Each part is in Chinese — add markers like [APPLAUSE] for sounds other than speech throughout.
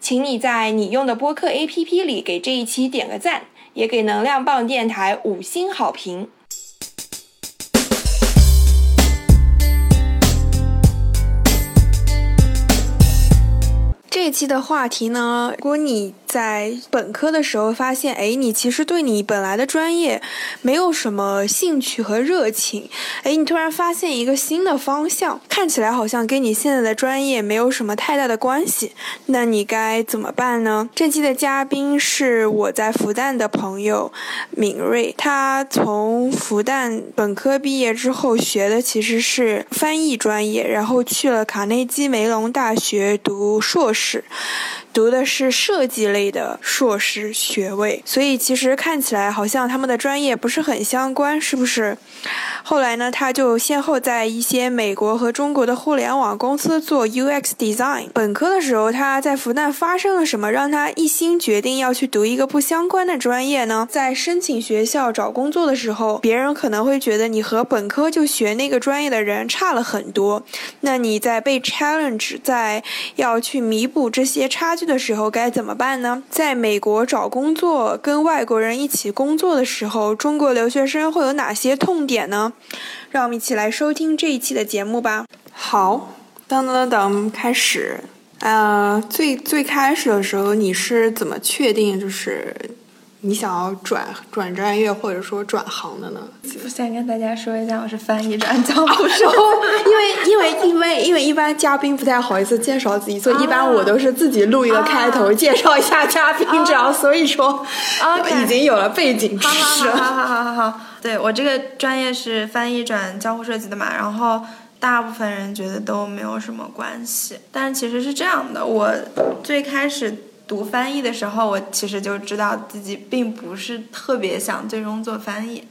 请你在你用的播客 APP 里给这一期点个赞，也给能量棒电台五星好评。这期的话题呢，如果你在本科的时候发现，哎，你其实对你本来的专业没有什么兴趣和热情，哎，你突然发现一个新的方向，看起来好像跟你现在的专业没有什么太大的关系，那你该怎么办呢？这期的嘉宾是我在复旦的朋友敏锐，他从复旦本科毕业之后学的其实是翻译专业，然后去了卡内基梅隆大学读硕士。读的是设计类的硕士学位，所以其实看起来好像他们的专业不是很相关，是不是？后来呢，他就先后在一些美国和中国的互联网公司做 UX design。本科的时候，他在复旦发生了什么，让他一心决定要去读一个不相关的专业呢？在申请学校找工作的时候，别人可能会觉得你和本科就学那个专业的人差了很多。那你在被 challenge，在要去弥补这些差距。的时候该怎么办呢？在美国找工作，跟外国人一起工作的时候，中国留学生会有哪些痛点呢？让我们一起来收听这一期的节目吧。好，当当当，开始。啊，最最开始的时候，你是怎么确定就是？你想要转转专业或者说转行的呢？我先跟大家说一下，我是翻译转交互手，因为因为因为因为一般嘉宾不太好意思介绍自己，所以一般我都是自己录一个开头介绍一下嘉宾，这样所以说 [LAUGHS] 已经有了背景知识。好好好好好，对我这个专业是翻译转交互设计的嘛，然后大部分人觉得都没有什么关系，但是其实是这样的，我最开始。读翻译的时候，我其实就知道自己并不是特别想最终做翻译。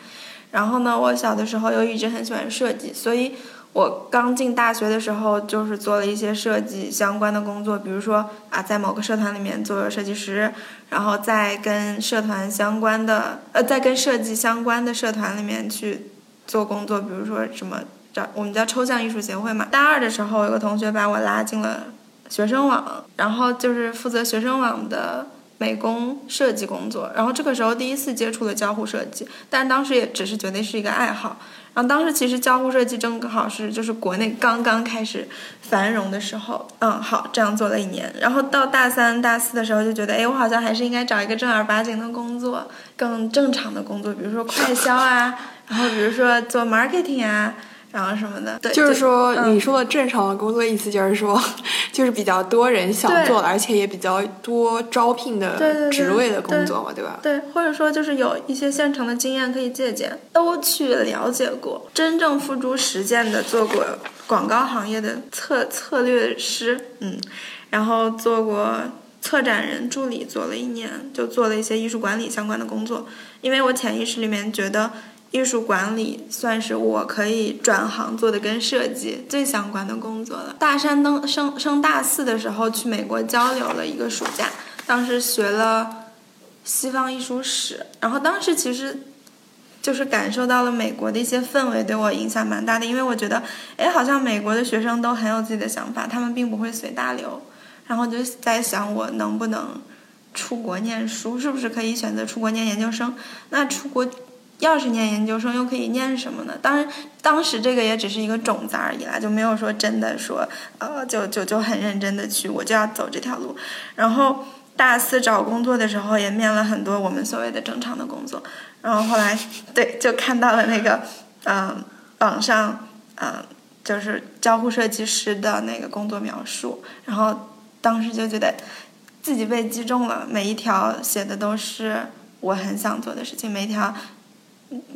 然后呢，我小的时候又一直很喜欢设计，所以我刚进大学的时候就是做了一些设计相关的工作，比如说啊，在某个社团里面做设计师，然后在跟社团相关的呃，在跟设计相关的社团里面去做工作，比如说什么叫我们叫抽象艺术协会嘛。大二的时候，有个同学把我拉进了。学生网，然后就是负责学生网的美工设计工作，然后这个时候第一次接触了交互设计，但当时也只是觉得是一个爱好。然后当时其实交互设计正好是就是国内刚刚开始繁荣的时候，嗯，好，这样做了一年。然后到大三、大四的时候就觉得，哎，我好像还是应该找一个正儿八经的工作，更正常的工作，比如说快销啊，然后比如说做 marketing 啊。然后什么的，对，就是说你说的正常的工作意思就是说，[LAUGHS] 就是比较多人想做，而且也比较多招聘的职位的工作嘛，对吧？对，或者说就是有一些现成的经验可以借鉴，都去了解过，真正付诸实践的做过广告行业的策策略师，嗯，然后做过策展人助理，做了一年，就做了一些艺术管理相关的工作，因为我潜意识里面觉得。艺术管理算是我可以转行做的跟设计最相关的工作了。大三登升升大四的时候去美国交流了一个暑假，当时学了西方艺术史，然后当时其实就是感受到了美国的一些氛围，对我影响蛮大的。因为我觉得，哎，好像美国的学生都很有自己的想法，他们并不会随大流。然后就在想，我能不能出国念书？是不是可以选择出国念研究生？那出国。要是念研究生，又可以念什么呢？当然，当时这个也只是一个种子而已啦，就没有说真的说，呃，就就就很认真的去，我就要走这条路。然后大四找工作的时候，也面了很多我们所谓的正常的工作。然后后来，对，就看到了那个，嗯，网上，嗯，就是交互设计师的那个工作描述。然后当时就觉得，自己被击中了，每一条写的都是我很想做的事情，每一条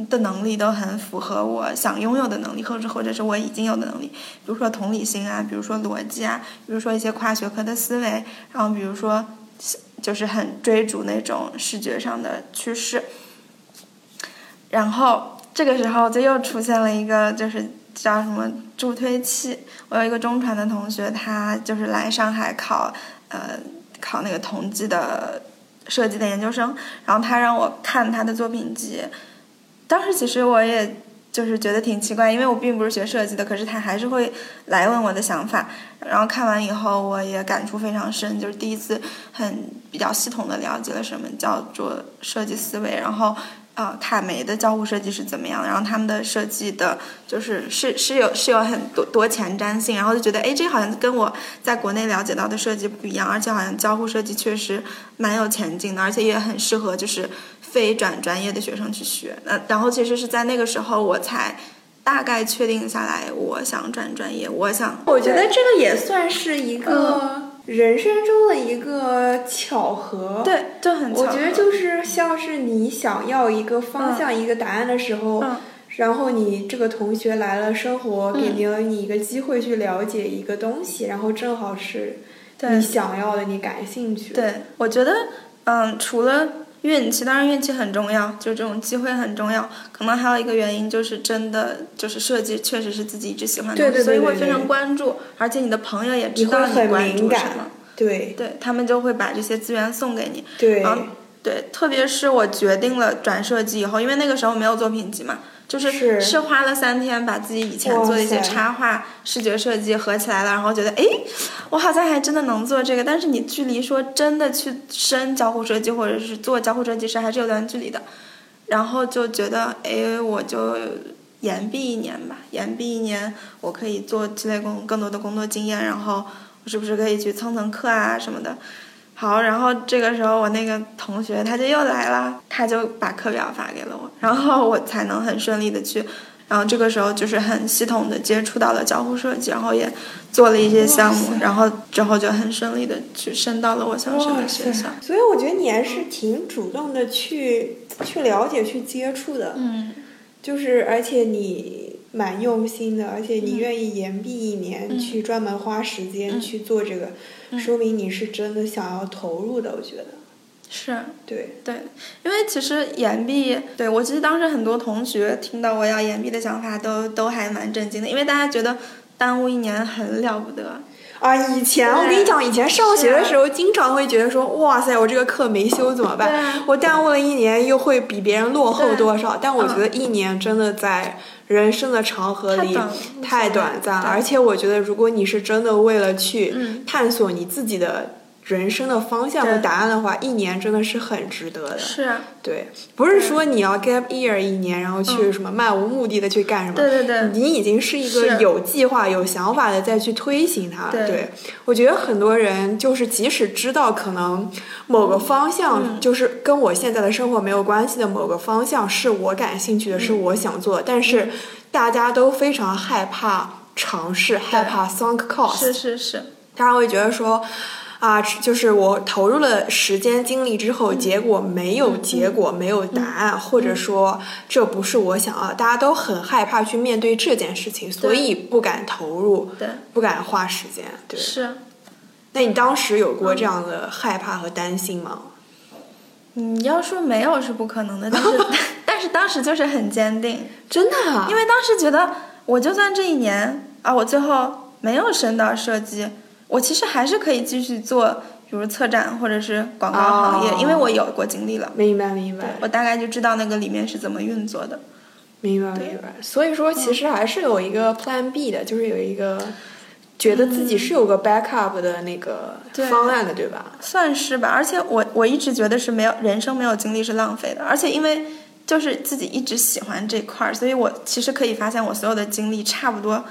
的能力都很符合我想拥有的能力，或者或者是我已经有的能力，比如说同理心啊，比如说逻辑啊，比如说一些跨学科的思维，然后比如说就是很追逐那种视觉上的趋势，然后这个时候就又出现了一个就是叫什么助推器，我有一个中传的同学，他就是来上海考呃考那个同济的设计的研究生，然后他让我看他的作品集。当时其实我也就是觉得挺奇怪，因为我并不是学设计的，可是他还是会来问我的想法。然后看完以后，我也感触非常深，就是第一次很比较系统的了解了什么叫做设计思维。然后，呃，卡梅的交互设计是怎么样？然后他们的设计的，就是是是有是有很多多前瞻性。然后就觉得，哎，这好像跟我在国内了解到的设计不一样，而且好像交互设计确实蛮有前景的，而且也很适合就是。非转专业的学生去学，那然后其实是在那个时候，我才大概确定下来，我想转专业。我想，我觉得这个也算是一个人生中的一个巧合。对，就很。我觉得就是像是你想要一个方向、一个答案的时候，然后你这个同学来了，生活给了你一个机会去了解一个东西，然后正好是你想要的，你感兴趣。对，我觉得，嗯，除了。运气当然运气很重要，就这种机会很重要。可能还有一个原因就是真的就是设计确实是自己一直喜欢的，所以会非常关注。而且你的朋友也知道你关注什么，对对，他们就会把这些资源送给你。对，对，特别是我决定了转设计以后，因为那个时候没有作品集嘛。就是是花了三天把自己以前做的一些插画、视觉设计合起来了，然后觉得哎，我好像还真的能做这个。但是你距离说真的去深交互设计或者是做交互设计师还是有段距离的。然后就觉得哎，我就延毕一年吧，延毕一年我可以做积累工更多的工作经验，然后我是不是可以去蹭蹭课啊什么的。好，然后这个时候我那个同学他就又来了，他就把课表发给了我，然后我才能很顺利的去，然后这个时候就是很系统的接触到了交互设计，然后也做了一些项目，然后之后就很顺利的去升到了我想升的学校。所以我觉得你还是挺主动的去去了解、去接触的，嗯，就是而且你蛮用心的，而且你愿意延毕一年去专门花时间去做这个。说明你是真的想要投入的，我觉得。是。对。对，因为其实延毕，对我其实当时很多同学听到我要延毕的想法，都都还蛮震惊的，因为大家觉得耽误一年很了不得啊。以前我跟你讲，以前上学的时候，经常会觉得说，哇塞，我这个课没修怎么办？我耽误了一年，又会比别人落后多少？但我觉得一年真的在。人生的长河里太短暂，而且我觉得，如果你是真的为了去探索你自己的。人生的方向和答案的话，一年真的是很值得的。是，啊对，不是说你要 gap year 一年，然后去什么漫无目的的去干什么。对对对。你已经是一个有计划、有想法的再去推行它。对。我觉得很多人就是即使知道可能某个方向就是跟我现在的生活没有关系的某个方向是我感兴趣的，是我想做，但是大家都非常害怕尝试，害怕 sunk cost。是是是。大家会觉得说。啊，就是我投入了时间精力之后，结果没有结果，没有答案，或者说这不是我想要，大家都很害怕去面对这件事情，所以不敢投入，对，不敢花时间，对。是。那你当时有过这样的害怕和担心吗？你要说没有是不可能的，但是 [LAUGHS] 但是当时就是很坚定，[LAUGHS] 真的，因为当时觉得我就算这一年啊，我最后没有升到设计。我其实还是可以继续做，比如策展或者是广告行业，因为我有过经历了。明白明白。我大概就知道那个里面是怎么运作的。明白明白。所以说，其实还是有一个 Plan B 的，就是有一个觉得自己是有个 backup 的那个方案的，对吧？算是吧。而且我我一直觉得是没有人生没有经历是浪费的。而且因为就是自己一直喜欢这块儿，所以我其实可以发现我所有的经历差不多。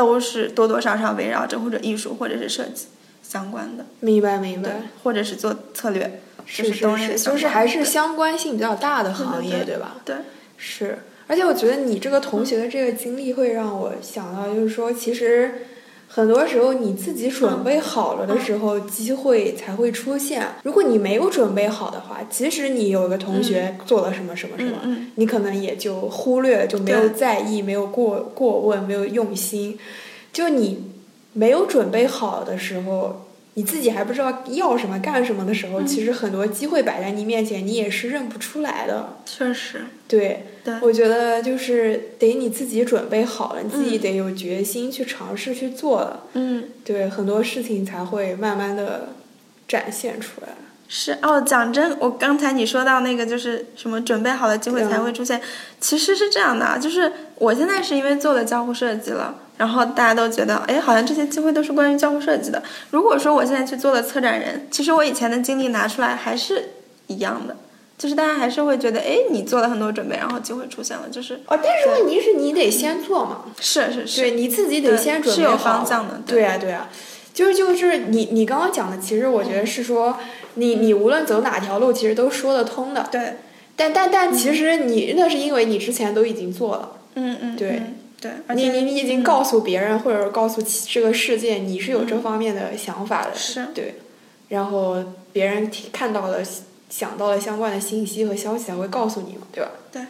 都是多多少少围绕着或者艺术或者是设计相关的，明白明白，或者是做策略，是是是，就是还是相关性比较大的行业，对吧？对，是。而且我觉得你这个同学的这个经历会让我想到，就是说，其实很多时候你自己准备好了的时候，机会才会出现。如果你没有准备好的话，即使你有个同学做了什么什么什么，你可能也就忽略，就没有在意，没有过过问，没有用心。就你没有准备好的时候。你自己还不知道要什么干什么的时候，其实很多机会摆在你面前，你也是认不出来的。确实，对，对，我觉得就是得你自己准备好了，你自己得有决心去尝试去做了。嗯，对，很多事情才会慢慢的展现出来。是哦，讲真，我刚才你说到那个就是什么准备好的机会才会出现，其实是这样的，就是我现在是因为做了交互设计了。然后大家都觉得，哎，好像这些机会都是关于交互设计的。如果说我现在去做了策展人，其实我以前的经历拿出来还是一样的，就是大家还是会觉得，哎，你做了很多准备，然后机会出现了，就是哦。但是问题是你得先做嘛，是是是，对，你自己得先准备好。是有方向的，对啊对啊，就是就是你你刚刚讲的，其实我觉得是说，你你无论走哪条路，其实都说得通的。对，但但但其实你那是因为你之前都已经做了。嗯嗯，对。对，你你你已经告诉别人，或者告诉这个世界，你是有这方面的想法的，是对，然后别人看到了、想到了相关的信息和消息，才会告诉你嘛，对吧？对。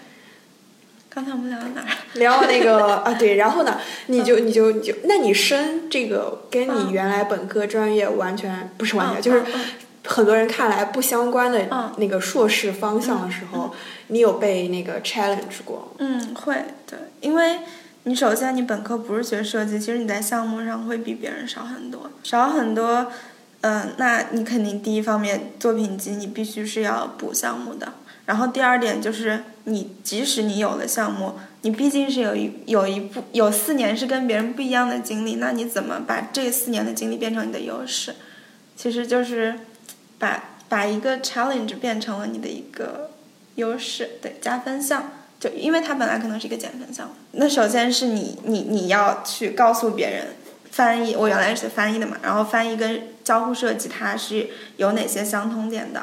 刚才我们聊到哪儿？聊那个 [LAUGHS] 啊，对，然后呢，你就你就你就，那你升这个跟你原来本科专业完全不是完全，就是很多人看来不相关的那个硕士方向的时候，你有被那个 challenge 过？嗯，会，对，因为。你首先，你本科不是学设计，其实你在项目上会比别人少很多，少很多。嗯，那你肯定第一方面作品集你必须是要补项目的。然后第二点就是，你即使你有了项目，你毕竟是有一有一部有四年是跟别人不一样的经历，那你怎么把这四年的经历变成你的优势？其实就是把把一个 challenge 变成了你的一个优势，对加分项。就因为它本来可能是一个减分项，那首先是你你你要去告诉别人，翻译我原来是学翻译的嘛，然后翻译跟交互设计它是有哪些相通点的？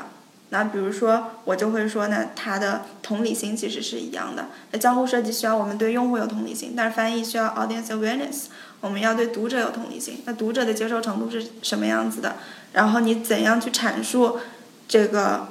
那比如说我就会说呢，它的同理心其实是一样的。那交互设计需要我们对用户有同理心，但是翻译需要 audience awareness，我们要对读者有同理心。那读者的接受程度是什么样子的？然后你怎样去阐述这个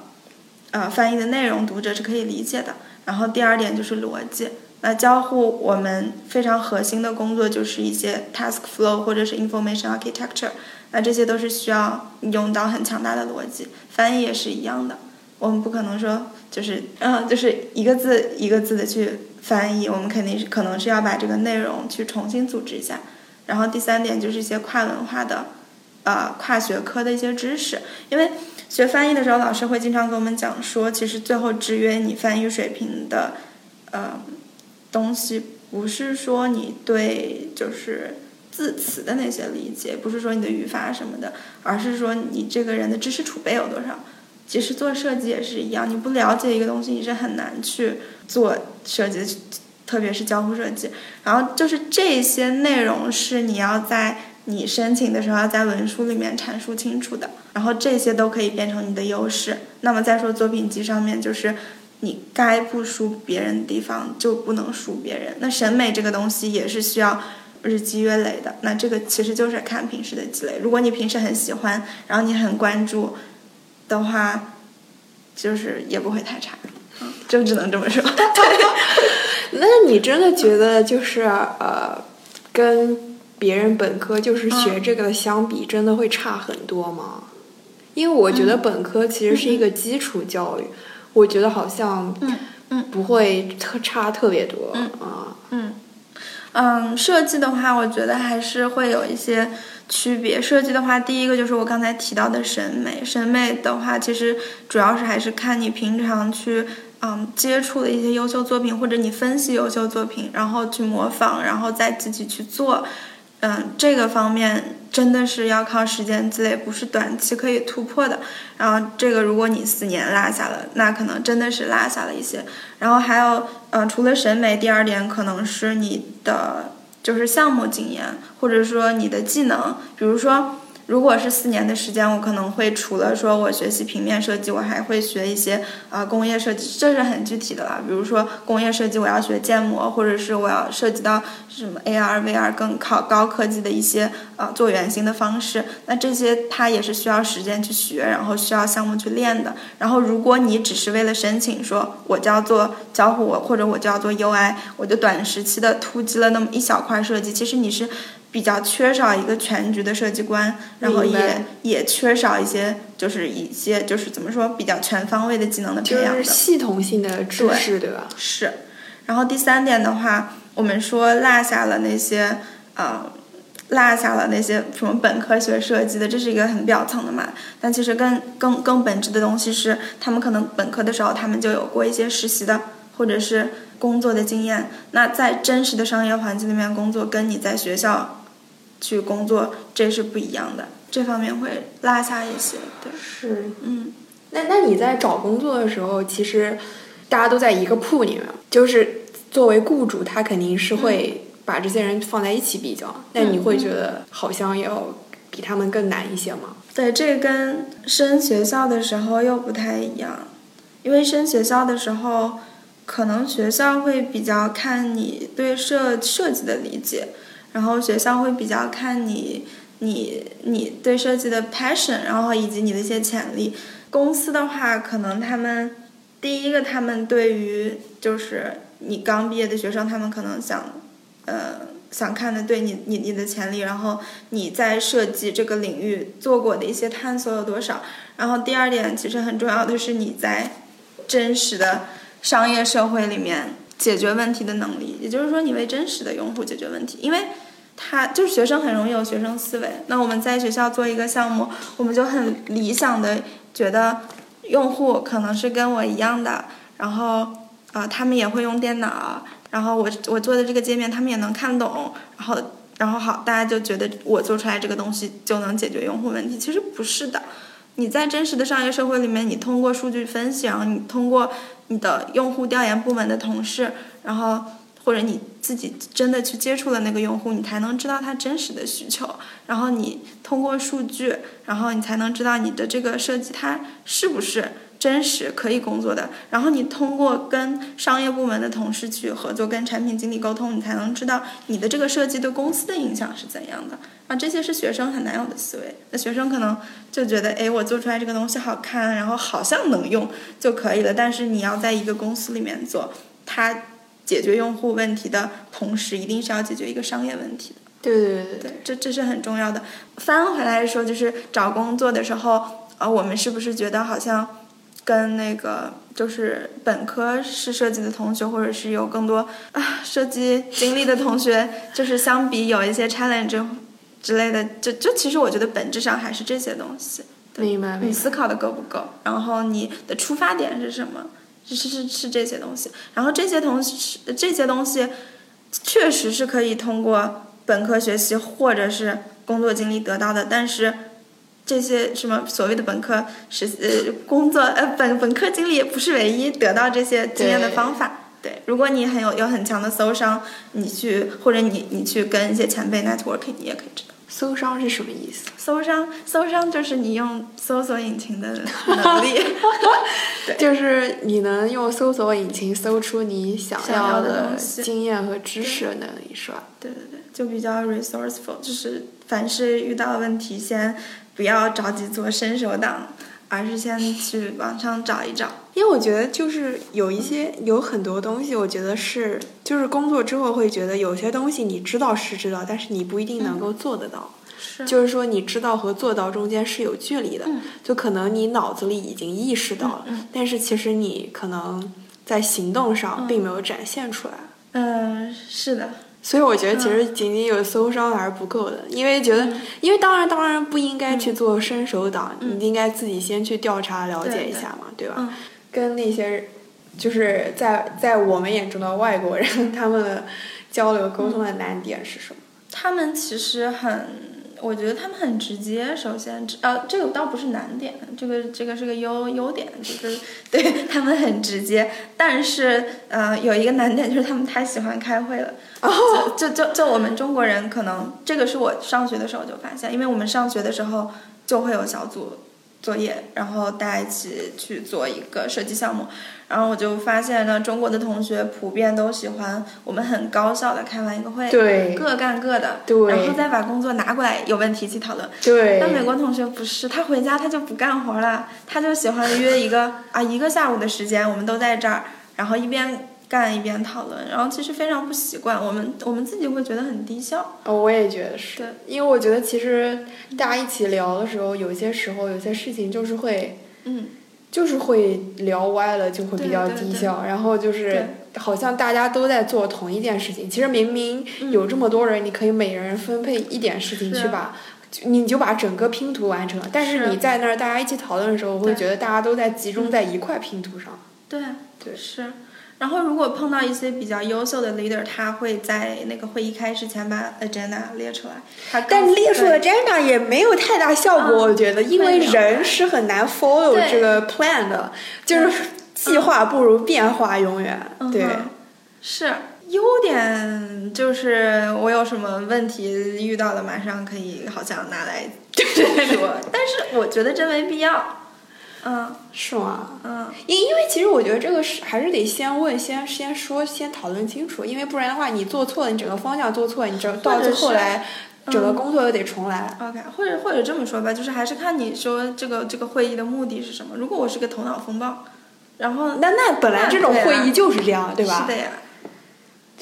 呃翻译的内容，读者是可以理解的。然后第二点就是逻辑，那交互我们非常核心的工作就是一些 task flow 或者是 information architecture，那这些都是需要用到很强大的逻辑。翻译也是一样的，我们不可能说就是嗯就是一个字一个字的去翻译，我们肯定是可能是要把这个内容去重新组织一下。然后第三点就是一些跨文化的，呃跨学科的一些知识，因为。学翻译的时候，老师会经常跟我们讲说，其实最后制约你翻译水平的，呃，东西不是说你对就是字词的那些理解，不是说你的语法什么的，而是说你这个人的知识储备有多少。其实做设计也是一样，你不了解一个东西，你是很难去做设计，特别是交互设计。然后就是这些内容是你要在。你申请的时候要在文书里面阐述清楚的，然后这些都可以变成你的优势。那么再说作品集上面，就是你该不输别人的地方就不能输别人。那审美这个东西也是需要日积月累的，那这个其实就是看平时的积累。如果你平时很喜欢，然后你很关注的话，就是也不会太差，就只能这么说。[LAUGHS] 那你真的觉得就是呃，跟？别人本科就是学这个的，相比真的会差很多吗？因为我觉得本科其实是一个基础教育，我觉得好像嗯不会特差特别多啊。嗯嗯，设计的话，我觉得还是会有一些区别。设计的话，第一个就是我刚才提到的审美，审美的话，其实主要是还是看你平常去嗯接触的一些优秀作品，或者你分析优秀作品，然后去模仿，然后再自己去做。嗯，这个方面真的是要靠时间积累，不是短期可以突破的。然后这个如果你四年落下了，那可能真的是落下了一些。然后还有，嗯，除了审美，第二点可能是你的就是项目经验，或者说你的技能。比如说，如果是四年的时间，我可能会除了说我学习平面设计，我还会学一些啊、工业设计，这是很具体的了。比如说工业设计，我要学建模，或者是我要涉及到什么 AR、VR 更靠高科技的一些呃做原型的方式，那这些它也是需要时间去学，然后需要项目去练的。然后如果你只是为了申请说我就要做交互，或者我就要做 UI，我就短时期的突击了那么一小块设计，其实你是。比较缺少一个全局的设计观，然后也也缺少一些就是一些就是怎么说比较全方位的技能的培养就是养。系统性的知识，对吧？是，然后第三点的话，我们说落下了那些呃，落下了那些什么本科学设计的，这是一个很表层的嘛。但其实更更更本质的东西是，他们可能本科的时候他们就有过一些实习的，或者是工作的经验。那在真实的商业环境里面工作，跟你在学校去工作这是不一样的，这方面会落下一些。对，是。嗯。那那你在找工作的时候，其实大家都在一个铺里面，就是作为雇主，他肯定是会把这些人放在一起比较。那你会觉得好像要比他们更难一些吗？对，这跟升学校的时候又不太一样，因为升学校的时候，可能学校会比较看你对设设计的理解，然后学校会比较看你你你对设计的 passion，然后以及你的一些潜力。公司的话，可能他们第一个，他们对于就是你刚毕业的学生，他们可能想，呃，想看的对你你你的潜力，然后你在设计这个领域做过的一些探索有多少。然后第二点，其实很重要的是你在真实的商业社会里面解决问题的能力，也就是说，你为真实的用户解决问题，因为。他就是学生很容易有学生思维。那我们在学校做一个项目，我们就很理想的觉得用户可能是跟我一样的，然后啊、他们也会用电脑，然后我我做的这个界面他们也能看懂，然后然后好，大家就觉得我做出来这个东西就能解决用户问题，其实不是的。你在真实的商业社会里面，你通过数据分析，然后你通过你的用户调研部门的同事，然后或者你自己真的去接触了那个用户，你才能知道他真实的需求。然后你通过数据，然后你才能知道你的这个设计它是不是真实可以工作的。然后你通过跟商业部门的同事去合作，跟产品经理沟通，你才能知道你的这个设计对公司的影响是怎样的。啊，这些是学生很难有的思维。那学生可能就觉得，哎，我做出来这个东西好看，然后好像能用就可以了。但是你要在一个公司里面做，它解决用户问题的同时，一定是要解决一个商业问题的。对对对对对，这这是很重要的。翻回来说，就是找工作的时候，呃，我们是不是觉得好像跟那个就是本科是设计的同学，或者是有更多啊设计经历的同学，就是相比有一些 challenge 之类的，就就其实我觉得本质上还是这些东西。你明白明白。思考的够不够？然后你的出发点是什么？是是是是这些东西。然后这些东西这些东西确实是可以通过本科学习或者是工作经历得到的，但是这些什么所谓的本科实呃工作呃本本科经历也不是唯一得到这些经验的方法。对，如果你很有有很强的搜商，你去或者你你去跟一些前辈 networking，你也可以知道。搜商是什么意思？搜商，搜商就是你用搜索引擎的能力。[LAUGHS] 对就是你能用搜索引擎搜出你想想要的经验和知识的能力，是吧？对对对，就比较 resourceful，就是凡是遇到问题，先不要着急做伸手党，而是先去网上找一找。因为我觉得就是有一些有很多东西，我觉得是就是工作之后会觉得有些东西你知道是知道，但是你不一定能够做得到。是。就是说你知道和做到中间是有距离的，嗯。就可能你脑子里已经意识到了，嗯但是其实你可能在行动上并没有展现出来。嗯、是的，所以我觉得其实仅仅有搜伤还是不够的，因为觉得，因为当然当然不应该去做伸手党，嗯。你应该自己先去调查了解一下嘛，对吧？嗯。跟那些就是在在我们眼中的外国人，[LAUGHS] 他们的交流沟通的难点是什么？他们其实很，我觉得他们很直接。首先，呃，这个倒不是难点，这个这个是个优优点，就是 [LAUGHS] 对他们很直接。但是，呃，有一个难点就是他们太喜欢开会了。哦，就就就我们中国人可能这个是我上学的时候就发现，因为我们上学的时候就会有小组作业，然后大家一起去做一个设计项目。然后我就发现呢，中国的同学普遍都喜欢我们很高效的开完一个会，对各干各的，对然后再把工作拿过来，有问题一起讨论。对但美国同学不是，他回家他就不干活了，他就喜欢约一个啊一个下午的时间，我们都在这儿，然后一边干一边讨论，然后其实非常不习惯，我们我们自己会觉得很低效。哦，我也觉得是对，因为我觉得其实大家一起聊的时候，有些时候有些事情就是会嗯，就是会聊歪了，就会比较低效，然后就是好像大家都在做同一件事情，其实明明有这么多人，你可以每人分配一点事情去把。就你就把整个拼图完成了，但是是。你在那儿大家一起讨论的时候，我会觉得大家都在集中在一块拼图上。对对。是。然后，如果碰到一些比较优秀的 leader，他会在那个会议开始前把 agenda 列出来。他但列出对 agenda 也没有太大效果，嗯我觉得，因为人是很难 follow 这个 plan 的，就是计划不如变化，永远对。是优点就是我有什么问题遇到了，马上可以好像拿来 [LAUGHS] 说，但是我觉得真没必要。嗯是吗？嗯，因因为其实我觉得这个是还是得先问、先先说、先讨论清楚，因为不然的话，你做错了，你整个方向做错了，你这到最后来，整个工作又得重来。OK，或者或者这么说吧，就是还是看你说这个这个会议的目的是什么。如果我是个头脑风暴，然后那那本来这种会议就是这样，对吧？是的呀。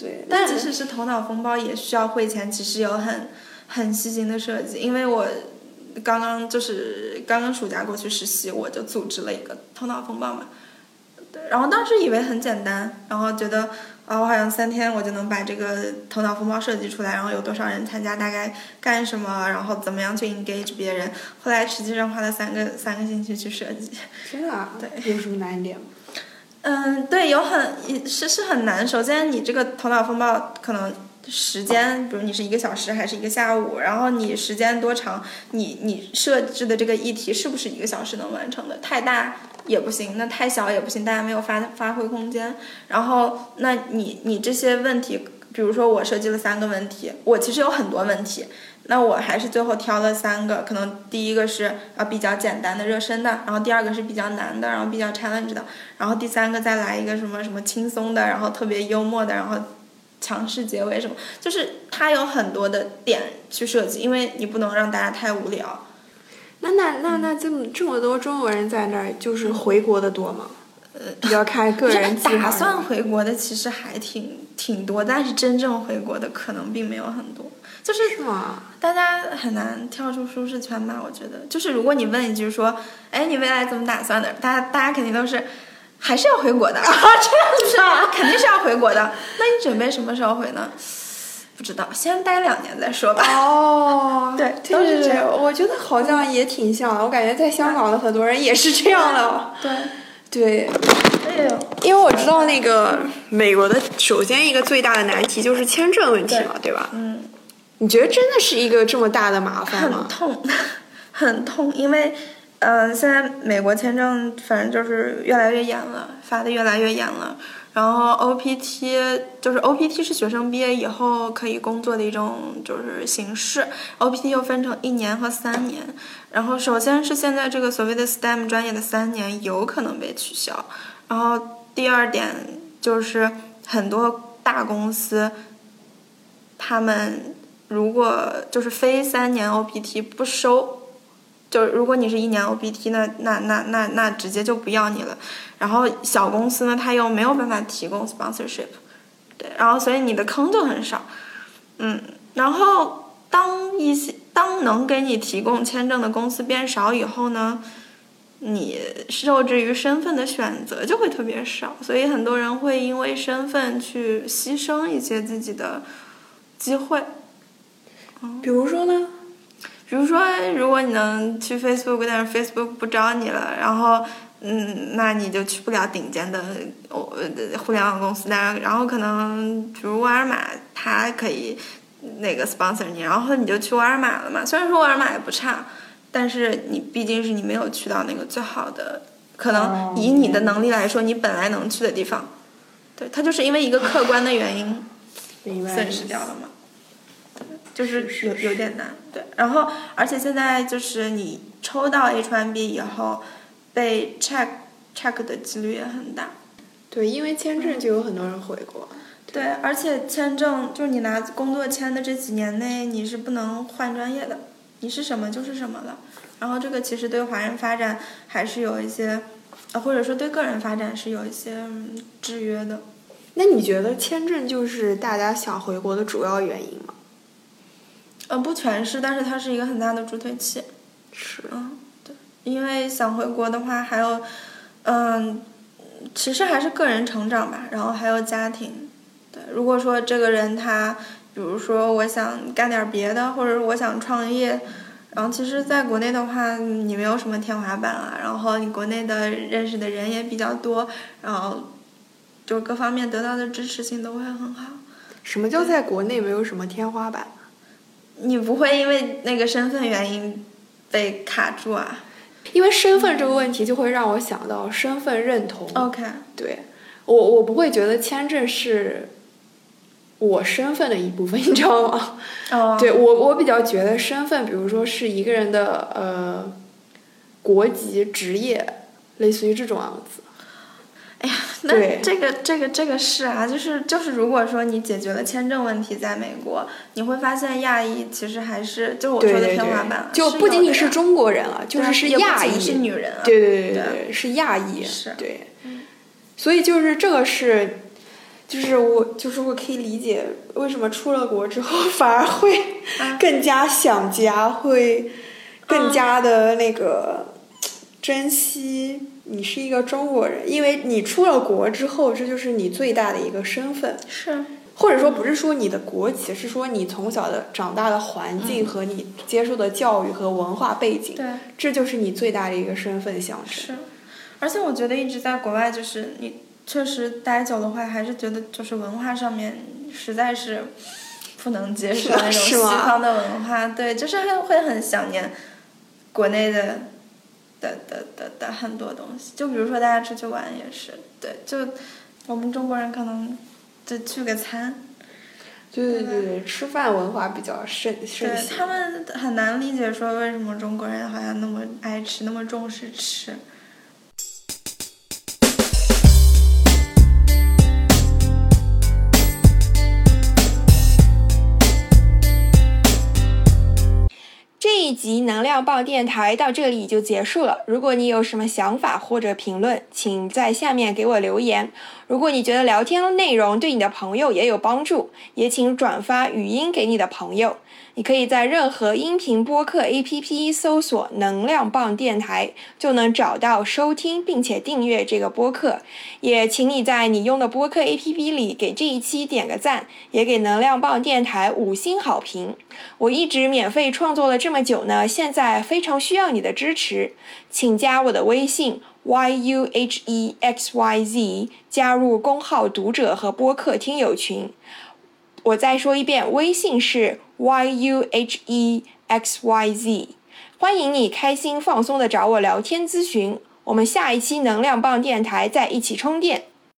对，但即使是头脑风暴，也需要会前其实有很很细心的设计。因为我刚刚就是刚刚暑假过去实习，我就组织了一个头脑风暴嘛。对，然后当时以为很简单，然后觉得啊，我好像三天我就能把这个头脑风暴设计出来，然后有多少人参加，大概干什么，然后怎么样去 engage 别人。后来实际上花了三个三个星期去设计。[LAUGHS] 真的啊对，有什么难点吗？嗯，对，有很也是是很难。首先，你这个头脑风暴可能时间，比如你是一个小时还是一个下午，然后你时间多长，你你设置的这个议题是不是一个小时能完成的？太大也不行，那太小也不行，大家没有发发挥空间。然后，那你你这些问题，比如说我设计了三个问题，我其实有很多问题。那我还是最后挑了三个，可能第一个是啊比较简单的热身的，然后第二个是比较难的，然后比较 challenge 的，然后第三个再来一个什么什么轻松的，然后特别幽默的，然后强势结尾什么，就是它有很多的点去设计，因为你不能让大家太无聊。那那那那这么这么多中国人在那儿，就是回国的多吗？呃，比较看个人计划打算回国的其实还挺挺多，但是真正回国的可能并没有很多，就是？大家很难跳出舒适圈吧？我觉得，就是如果你问一句说，哎，你未来怎么打算的？大家大家肯定都是还是要回国的，[LAUGHS] 啊，这样就是 [LAUGHS] 肯定是要回国的。那你准备什么时候回呢？不知道，先待两年再说吧。哦，[LAUGHS] 对对对对，都是这样我觉得好像也挺像的。我感觉在香港的很多人也是这样的。对，对，哎呦，因为我知道那个美国的，首先一个最大的难题就是签证问题嘛，对吧？嗯，你觉得真的是一个这么大的麻烦很吗？痛，很痛，因为，嗯、现在美国签证反正就是越来越严了，发的越来越严了。然后 OPT 就是 OPT 是学生毕业以后可以工作的一种就是形式，OPT 又分成一年和三年。然后首先是现在这个所谓的 STEM 专业的三年有可能被取消，然后第二点就是很多大公司，他们如果就是非三年 OPT 不收。就是如果你是一年 OPT，那那那那那直接就不要你了。然后小公司呢，它又没有办法提供 sponsorship，对，然后所以你的坑就很少，嗯，然后当一些当能给你提供签证的公司变少以后呢，你受制于身份的选择就会特别少，所以很多人会因为身份去牺牲一些自己的机会。比如说呢？比如说，如果你能去 Facebook，但是 Facebook 不招你了，然后，嗯，那你就去不了顶尖的互联网公司，当然，然后可能比如沃尔玛，它可以那个 sponsor 你，然后你就去沃尔玛了嘛。虽然说沃尔玛也不差，但是你毕竟是你没有去到那个最好的，可能以你的能力来说，你本来能去的地方，对，它就是因为一个客观的原因损失掉了嘛。就是有有点难，对。然后，而且现在就是你抽到 H1B 以后，被 check check 的几率也很大。对，因为签证就有很多人回国。对，而且签证就是你拿工作签的这几年内，你是不能换专业的，你是什么就是什么了。然后这个其实对华人发展还是有一些，呃，或者说对个人发展是有一些制约的。那你觉得签证就是大家想回国的主要原因吗？呃，不全是，但是它是一个很大的助推器。是。嗯，对，因为想回国的话，还有，嗯，其实还是个人成长吧，然后还有家庭。对，如果说这个人他，比如说我想干点别的，或者我想创业，然后其实在国内的话，你没有什么天花板啊，然后你国内的认识的人也比较多，然后，就各方面得到的支持性都会很好。什么叫在国内没有什么天花板？你不会因为那个身份原因被卡住啊？因为身份这个问题就会让我想到身份认同。OK，对我我不会觉得签证是我身份的一部分，[LAUGHS] 你知道吗？哦，对我我比较觉得身份，比如说是一个人的呃国籍、职业，类似于这种样子。哎呀，那这个这个这个是啊，就是就是，如果说你解决了签证问题，在美国，你会发现亚裔其实还是就我说的天花板，就不仅仅是中国人了，就是是亚裔，是女人啊，对对对对，是亚裔，是，对，所以就是这个是，就是我就是我可以理解为什么出了国之后反而会更加想家，会更加的那个珍惜。你是一个中国人，因为你出了国之后，这就是你最大的一个身份。是，或者说不是说你的国籍，是说你从小的长大的环境和你接受的教育和文化背景。对，这就是你最大的一个身份象征。是，而且我觉得一直在国外，就是你确实待久的话，还是觉得就是文化上面实在是不能接受那种西方的文化。对，就是会会很想念国内的。的的的的很多东西，就比如说大家出去玩也是，对，就我们中国人可能就聚个餐，对对对对，吃饭文化比较盛盛行。他们很难理解说为什么中国人好像那么爱吃，那么重视吃。这一集能量报电台到这里就结束了。如果你有什么想法或者评论，请在下面给我留言。如果你觉得聊天内容对你的朋友也有帮助，也请转发语音给你的朋友。你可以在任何音频播客 APP 搜索“能量棒电台”，就能找到收听并且订阅这个播客。也请你在你用的播客 APP 里给这一期点个赞，也给能量棒电台五星好评。我一直免费创作了这么久呢，现在非常需要你的支持，请加我的微信 yuhexyz，加入公号读者和播客听友群。我再说一遍，微信是 y u h e x y z，欢迎你开心放松的找我聊天咨询。我们下一期能量棒电台再一起充电。